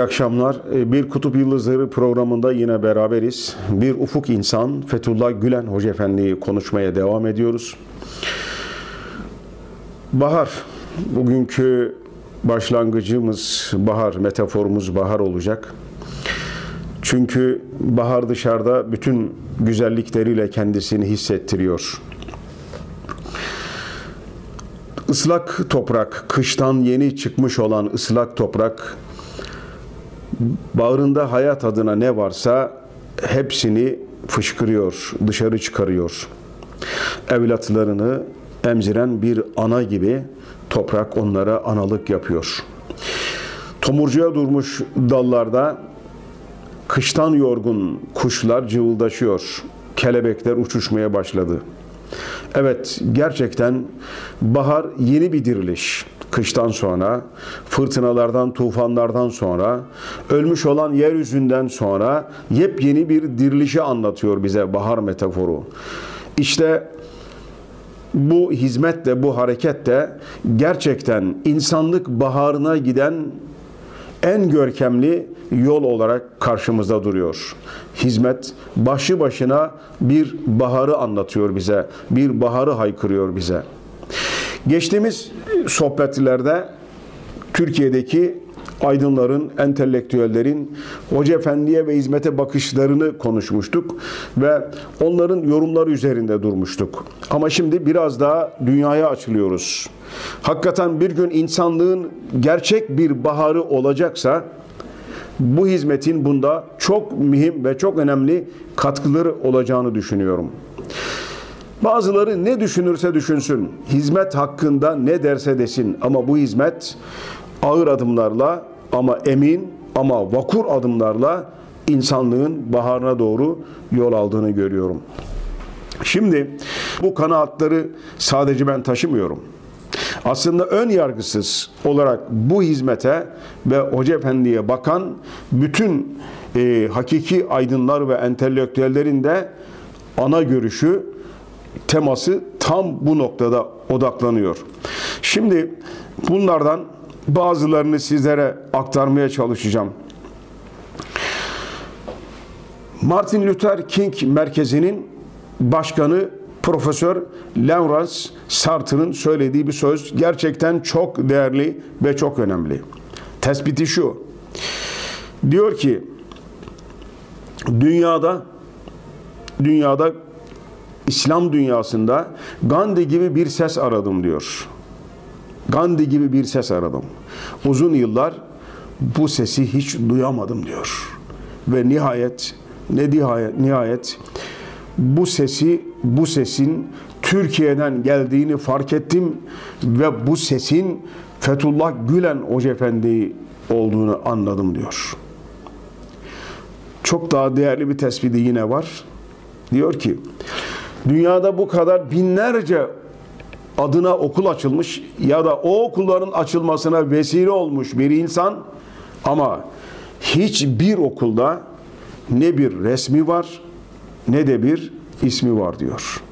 İyi akşamlar. Ee, Bir Kutup Yıldızları programında yine beraberiz. Bir ufuk insan Fethullah Gülen Hoca Efendi'yi konuşmaya devam ediyoruz. Bahar, bugünkü başlangıcımız bahar, metaforumuz bahar olacak. Çünkü bahar dışarıda bütün güzellikleriyle kendisini hissettiriyor. Islak toprak, kıştan yeni çıkmış olan ıslak toprak bağrında hayat adına ne varsa hepsini fışkırıyor, dışarı çıkarıyor. Evlatlarını emziren bir ana gibi toprak onlara analık yapıyor. Tomurcuya durmuş dallarda kıştan yorgun kuşlar cıvıldaşıyor. Kelebekler uçuşmaya başladı. Evet, gerçekten bahar yeni bir diriliş kıştan sonra, fırtınalardan, tufanlardan sonra, ölmüş olan yeryüzünden sonra yepyeni bir dirilişi anlatıyor bize bahar metaforu. İşte bu hizmet de bu hareket de gerçekten insanlık baharına giden en görkemli yol olarak karşımızda duruyor. Hizmet başı başına bir baharı anlatıyor bize. Bir baharı haykırıyor bize. Geçtiğimiz sohbetlerde Türkiye'deki aydınların, entelektüellerin Hoca Efendi'ye ve hizmete bakışlarını konuşmuştuk ve onların yorumları üzerinde durmuştuk. Ama şimdi biraz daha dünyaya açılıyoruz. Hakikaten bir gün insanlığın gerçek bir baharı olacaksa bu hizmetin bunda çok mühim ve çok önemli katkıları olacağını düşünüyorum. Bazıları ne düşünürse düşünsün, hizmet hakkında ne derse desin ama bu hizmet ağır adımlarla ama emin ama vakur adımlarla insanlığın baharına doğru yol aldığını görüyorum. Şimdi bu kanaatları sadece ben taşımıyorum. Aslında ön yargısız olarak bu hizmete ve Hoca Efendi'ye bakan bütün e, hakiki aydınlar ve entelektüellerin de ana görüşü teması tam bu noktada odaklanıyor. Şimdi bunlardan bazılarını sizlere aktarmaya çalışacağım. Martin Luther King Merkezi'nin başkanı Profesör Lawrence Sartre'ın söylediği bir söz gerçekten çok değerli ve çok önemli. Tespiti şu. Diyor ki dünyada dünyada İslam dünyasında Gandhi gibi bir ses aradım diyor. Gandhi gibi bir ses aradım. Uzun yıllar bu sesi hiç duyamadım diyor. Ve nihayet ne nihayet, nihayet bu sesi bu sesin Türkiye'den geldiğini fark ettim ve bu sesin Fethullah Gülen Hoca olduğunu anladım diyor. Çok daha değerli bir tespiti yine var. Diyor ki dünyada bu kadar binlerce adına okul açılmış ya da o okulların açılmasına vesile olmuş bir insan ama hiçbir okulda ne bir resmi var ne de bir ismi var diyor.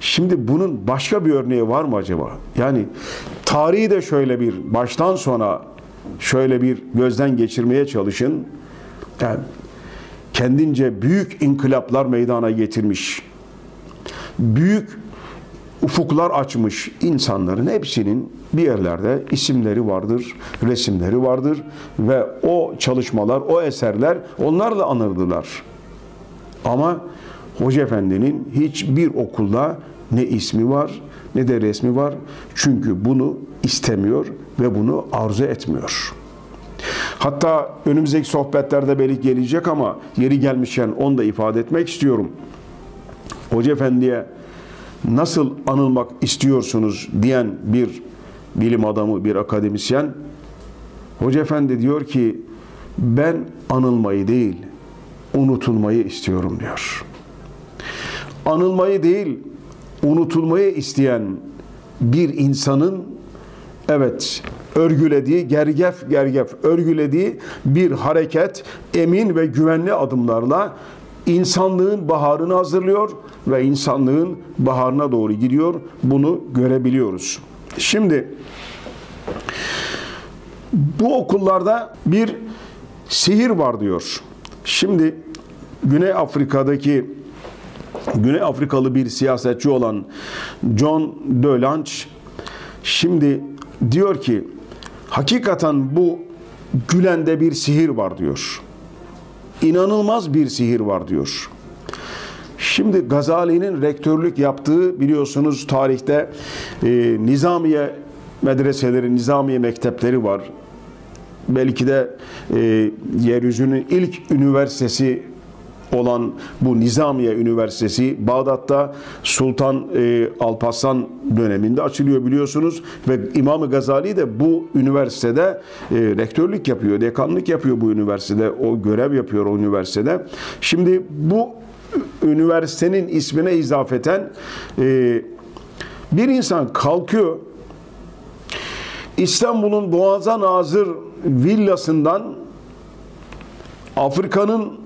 Şimdi bunun başka bir örneği var mı acaba? Yani tarihi de şöyle bir baştan sona şöyle bir gözden geçirmeye çalışın. Yani kendince büyük inkılaplar meydana getirmiş. Büyük ufuklar açmış insanların hepsinin bir yerlerde isimleri vardır, resimleri vardır ve o çalışmalar, o eserler onlarla anırdılar. Ama Hoca Efendi'nin hiçbir okulda ne ismi var ne de resmi var. Çünkü bunu istemiyor ve bunu arzu etmiyor. Hatta önümüzdeki sohbetlerde belki gelecek ama yeri gelmişken onu da ifade etmek istiyorum. Hoca Efendi'ye nasıl anılmak istiyorsunuz diyen bir bilim adamı, bir akademisyen Hoca Efendi diyor ki ben anılmayı değil unutulmayı istiyorum diyor. Anılmayı değil unutulmayı isteyen bir insanın evet örgülediği, gergef gergef örgülediği bir hareket emin ve güvenli adımlarla insanlığın baharını hazırlıyor ve insanlığın baharına doğru gidiyor. Bunu görebiliyoruz. Şimdi Bu okullarda bir sihir var diyor. Şimdi Güney Afrika'daki Güney Afrikalı bir siyasetçi olan John Delange şimdi diyor ki hakikaten bu Gülen'de bir sihir var diyor. İnanılmaz bir sihir var diyor. Şimdi Gazali'nin rektörlük yaptığı biliyorsunuz tarihte e, Nizamiye medreseleri, Nizamiye mektepleri var. Belki de e, yeryüzünün ilk üniversitesi olan bu Nizamiye Üniversitesi Bağdat'ta Sultan e, Alparslan döneminde açılıyor biliyorsunuz ve İmam Gazali de bu üniversitede e, rektörlük yapıyor, dekanlık yapıyor bu üniversitede, o görev yapıyor o üniversitede. Şimdi bu üniversitenin ismine izafeten e, bir insan kalkıyor İstanbul'un Boğaz'a Nazır villasından Afrika'nın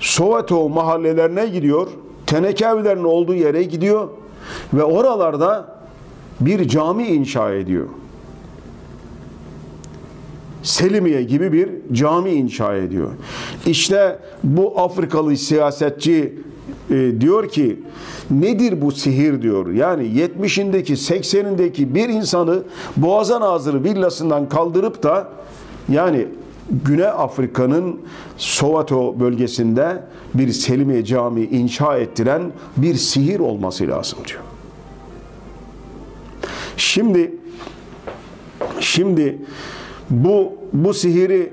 Soweto mahallelerine gidiyor. Teneke evlerinin olduğu yere gidiyor ve oralarda bir cami inşa ediyor. Selimiye gibi bir cami inşa ediyor. İşte bu Afrikalı siyasetçi e, diyor ki nedir bu sihir diyor. Yani 70'indeki 80'indeki bir insanı Boğazan Nazırı villasından kaldırıp da yani Güney Afrika'nın Soweto bölgesinde bir Selimiye Camii inşa ettiren bir sihir olması lazım diyor. Şimdi şimdi bu bu sihiri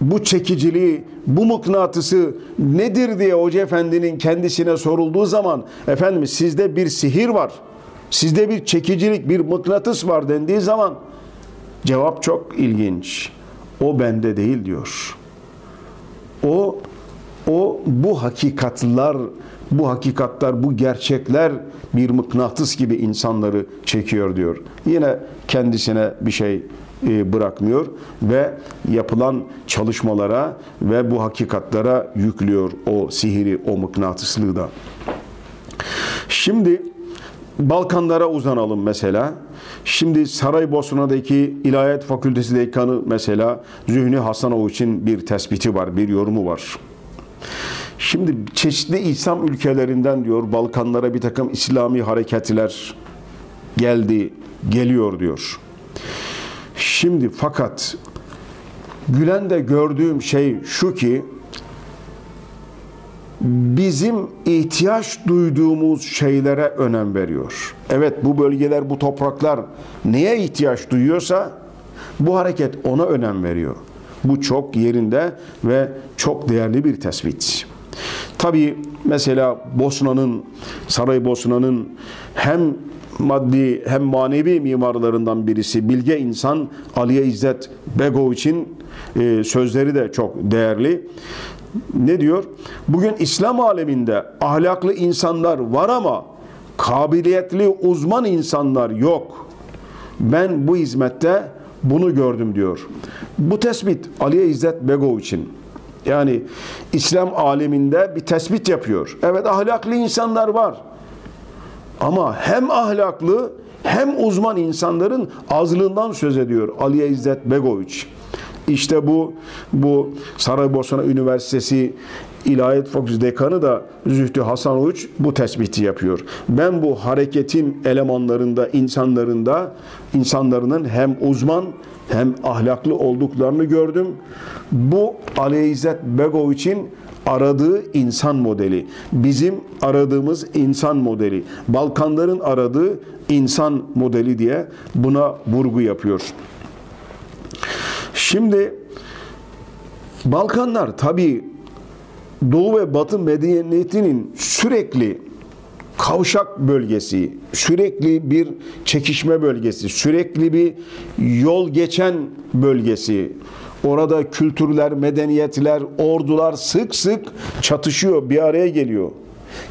bu çekiciliği, bu mıknatısı nedir diye Hoca Efendi'nin kendisine sorulduğu zaman efendim sizde bir sihir var. Sizde bir çekicilik, bir mıknatıs var dendiği zaman cevap çok ilginç. O bende değil diyor. O o bu hakikatlar, bu hakikatler, bu gerçekler bir mıknatıs gibi insanları çekiyor diyor. Yine kendisine bir şey e, bırakmıyor ve yapılan çalışmalara ve bu hakikatlara yüklüyor o sihiri, o mıknatıslığı da. Şimdi Balkanlara uzanalım mesela. Şimdi Saraybosna'daki İlahiyat Fakültesi dekanı mesela Zühni Hasanoviç'in bir tespiti var, bir yorumu var. Şimdi çeşitli İslam ülkelerinden diyor Balkanlara bir takım İslami hareketler geldi, geliyor diyor. Şimdi fakat Gülen'de gördüğüm şey şu ki bizim ihtiyaç duyduğumuz şeylere önem veriyor. Evet bu bölgeler, bu topraklar neye ihtiyaç duyuyorsa bu hareket ona önem veriyor. Bu çok yerinde ve çok değerli bir tespit. Tabi mesela Bosna'nın, Saraybosna'nın hem maddi hem manevi mimarlarından birisi bilge insan Aliye İzzet Begoviç'in e, sözleri de çok değerli. Ne diyor? Bugün İslam aleminde ahlaklı insanlar var ama kabiliyetli uzman insanlar yok. Ben bu hizmette bunu gördüm diyor. Bu tespit Aliye İzzet Begoviç'in. Yani İslam aleminde bir tespit yapıyor. Evet ahlaklı insanlar var. Ama hem ahlaklı hem uzman insanların azlığından söz ediyor Aliye İzzet Begoviç. İşte bu bu Saraybosna Üniversitesi İlahiyat Fakültesi Dekanı da Zühtü Hasan Uç bu tespiti yapıyor. Ben bu hareketin elemanlarında, insanlarında, insanların hem uzman hem ahlaklı olduklarını gördüm. Bu Ali İzzet Begoviç'in aradığı insan modeli. Bizim aradığımız insan modeli. Balkanların aradığı insan modeli diye buna vurgu yapıyor. Şimdi Balkanlar tabi Doğu ve Batı medeniyetinin sürekli kavşak bölgesi, sürekli bir çekişme bölgesi, sürekli bir yol geçen bölgesi. Orada kültürler, medeniyetler, ordular sık sık çatışıyor, bir araya geliyor.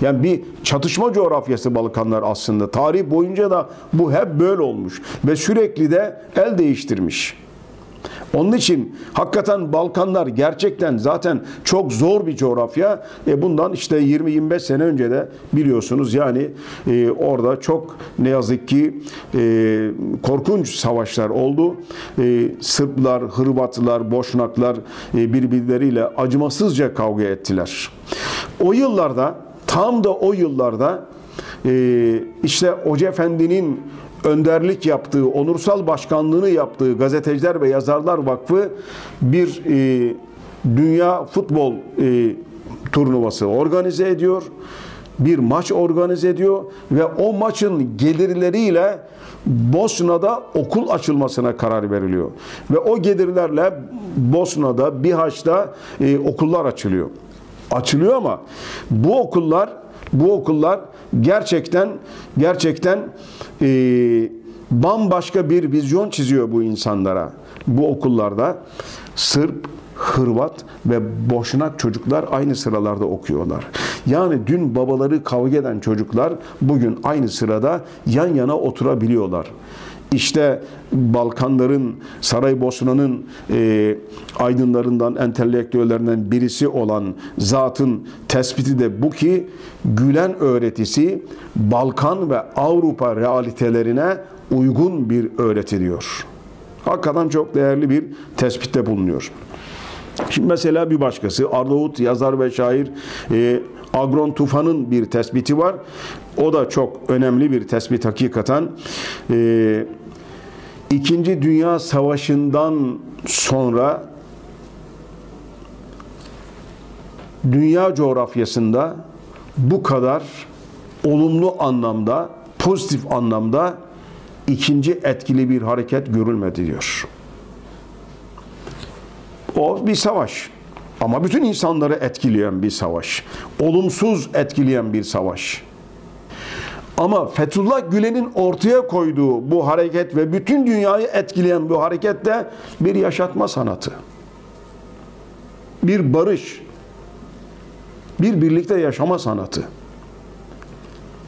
Yani bir çatışma coğrafyası Balkanlar aslında. Tarih boyunca da bu hep böyle olmuş ve sürekli de el değiştirmiş. Onun için hakikaten Balkanlar gerçekten zaten çok zor bir coğrafya. E bundan işte 20-25 sene önce de biliyorsunuz yani e, orada çok ne yazık ki e, korkunç savaşlar oldu. E, Sırplar, Hırvatlılar, Boşnaklar e, birbirleriyle acımasızca kavga ettiler. O yıllarda tam da o yıllarda e, işte Hoca Efendi'nin önderlik yaptığı, onursal başkanlığını yaptığı Gazeteciler ve Yazarlar Vakfı bir e, dünya futbol e, turnuvası organize ediyor. Bir maç organize ediyor ve o maçın gelirleriyle Bosna'da okul açılmasına karar veriliyor. Ve o gelirlerle Bosna'da, Bihaç'ta e, okullar açılıyor. Açılıyor ama bu okullar bu okullar gerçekten gerçekten e, bambaşka bir vizyon çiziyor bu insanlara. Bu okullarda Sırp, Hırvat ve Boşnak çocuklar aynı sıralarda okuyorlar. Yani dün babaları kavga eden çocuklar bugün aynı sırada yan yana oturabiliyorlar. İşte Balkanların, Saraybosna'nın e, aydınlarından, entelektüellerinden birisi olan zatın tespiti de bu ki Gülen öğretisi Balkan ve Avrupa realitelerine uygun bir öğreti diyor. Hakikaten çok değerli bir tespitte bulunuyor. Şimdi mesela bir başkası Arnavut yazar ve şair e, Agron Tufan'ın bir tespiti var. O da çok önemli bir tespit hakikaten. E, İkinci Dünya Savaşı'ndan sonra dünya coğrafyasında bu kadar olumlu anlamda, pozitif anlamda ikinci etkili bir hareket görülmedi diyor. O bir savaş. Ama bütün insanları etkileyen bir savaş. Olumsuz etkileyen bir savaş. Ama Fethullah Gülen'in ortaya koyduğu bu hareket ve bütün dünyayı etkileyen bu hareket de bir yaşatma sanatı. Bir barış, bir birlikte yaşama sanatı.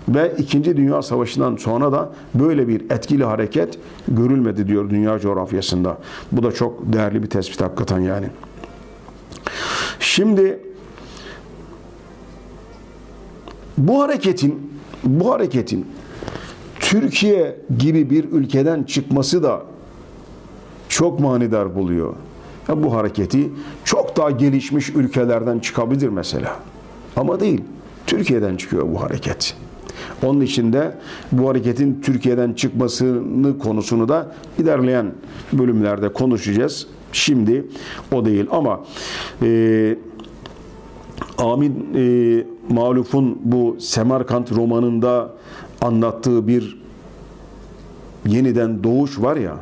Ve İkinci Dünya Savaşı'ndan sonra da böyle bir etkili hareket görülmedi diyor dünya coğrafyasında. Bu da çok değerli bir tespit hakikaten yani. Şimdi bu hareketin bu hareketin Türkiye gibi bir ülkeden çıkması da çok manidar buluyor. Ya bu hareketi çok daha gelişmiş ülkelerden çıkabilir mesela. Ama değil. Türkiye'den çıkıyor bu hareket. Onun için de bu hareketin Türkiye'den çıkmasını konusunu da ilerleyen bölümlerde konuşacağız. Şimdi o değil ama e, Amin e, Maluf'un bu Semerkant romanında anlattığı bir yeniden doğuş var ya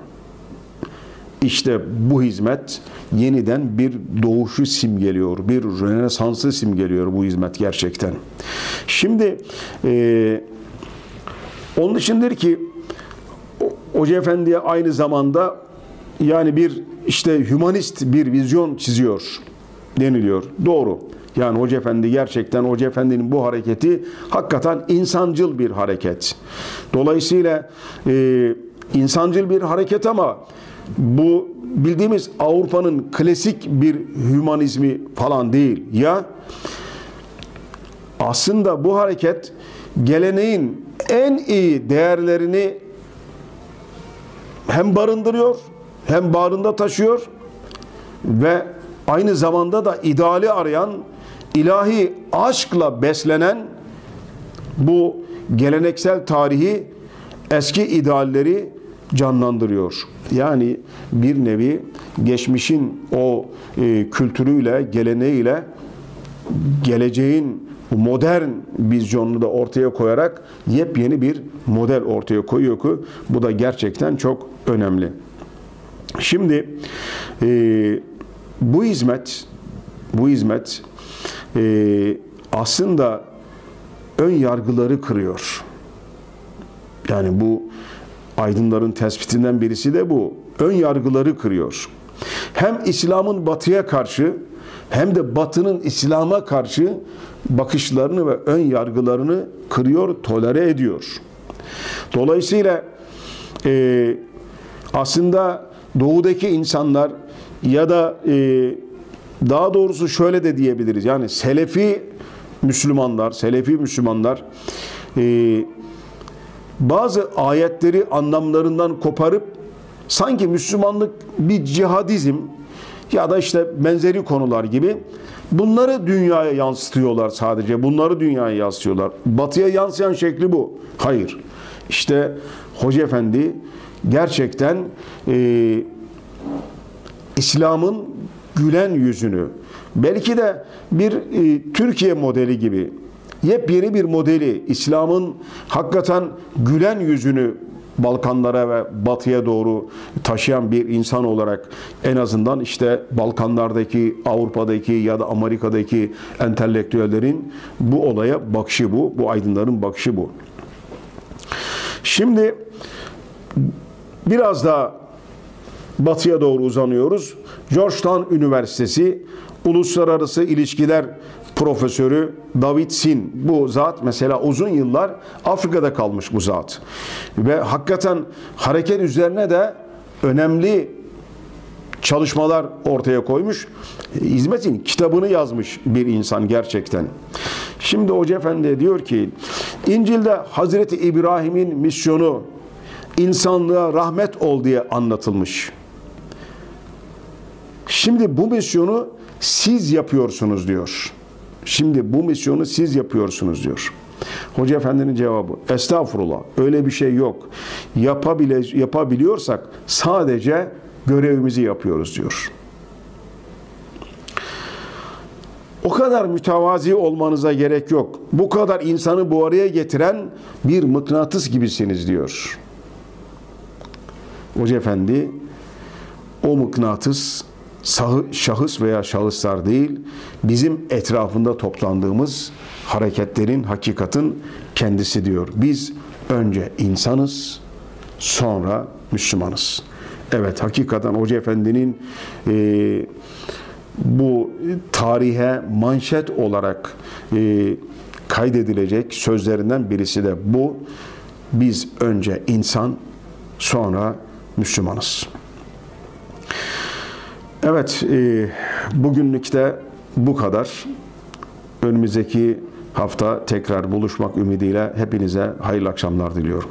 işte bu hizmet yeniden bir doğuşu simgeliyor. Bir Rönesans'ı simgeliyor bu hizmet gerçekten. Şimdi e, onun içindir ki Hoca Efendi'ye aynı zamanda yani bir işte hümanist bir vizyon çiziyor deniliyor. Doğru. Yani Hoca Efendi gerçekten Hoca Efendi'nin bu hareketi hakikaten insancıl bir hareket. Dolayısıyla e, insancıl bir hareket ama bu bildiğimiz Avrupa'nın klasik bir hümanizmi falan değil. Ya aslında bu hareket geleneğin en iyi değerlerini hem barındırıyor hem bağrında taşıyor ve aynı zamanda da ideali arayan ilahi aşkla beslenen bu geleneksel tarihi eski idealleri canlandırıyor. Yani bir nevi geçmişin o e, kültürüyle, geleneğiyle geleceğin modern vizyonunu da ortaya koyarak yepyeni bir model ortaya koyuyor ki bu da gerçekten çok önemli. Şimdi e, bu hizmet bu hizmet e, aslında ön yargıları kırıyor. Yani bu aydınların tespitinden birisi de bu. Ön yargıları kırıyor. Hem İslam'ın batıya karşı hem de batının İslam'a karşı bakışlarını ve ön yargılarını kırıyor, tolere ediyor. Dolayısıyla e, aslında doğudaki insanlar ya da e, daha doğrusu şöyle de diyebiliriz. Yani Selefi Müslümanlar, Selefi Müslümanlar e, bazı ayetleri anlamlarından koparıp sanki Müslümanlık bir cihadizm ya da işte benzeri konular gibi bunları dünyaya yansıtıyorlar sadece. Bunları dünyaya yansıtıyorlar. Batıya yansıyan şekli bu. Hayır. İşte Hoca Efendi gerçekten e, İslam'ın gülen yüzünü belki de bir e, Türkiye modeli gibi yepyeni bir modeli İslam'ın hakikaten gülen yüzünü Balkanlara ve batıya doğru taşıyan bir insan olarak en azından işte Balkanlardaki, Avrupa'daki ya da Amerika'daki entelektüellerin bu olaya bakışı bu, bu aydınların bakışı bu. Şimdi biraz daha batıya doğru uzanıyoruz. Georgetown Üniversitesi Uluslararası İlişkiler Profesörü David Sin. Bu zat mesela uzun yıllar Afrika'da kalmış bu zat. Ve hakikaten hareket üzerine de önemli çalışmalar ortaya koymuş. Hizmetin kitabını yazmış bir insan gerçekten. Şimdi Hoca Efendi diyor ki İncil'de Hazreti İbrahim'in misyonu insanlığa rahmet ol diye anlatılmış. Şimdi bu misyonu siz yapıyorsunuz diyor. Şimdi bu misyonu siz yapıyorsunuz diyor. Hoca Efendi'nin cevabı estağfurullah öyle bir şey yok. Yapabile, yapabiliyorsak sadece görevimizi yapıyoruz diyor. O kadar mütevazi olmanıza gerek yok. Bu kadar insanı bu araya getiren bir mıknatıs gibisiniz diyor. Hoca Efendi o mıknatıs şahıs veya şahıslar değil, bizim etrafında toplandığımız hareketlerin, hakikatin kendisi diyor. Biz önce insanız, sonra Müslümanız. Evet, hakikaten Hoca Efendi'nin e, bu tarihe manşet olarak e, kaydedilecek sözlerinden birisi de bu. Biz önce insan, sonra Müslümanız. Evet, e, bugünlük de bu kadar. Önümüzdeki hafta tekrar buluşmak ümidiyle hepinize hayırlı akşamlar diliyorum.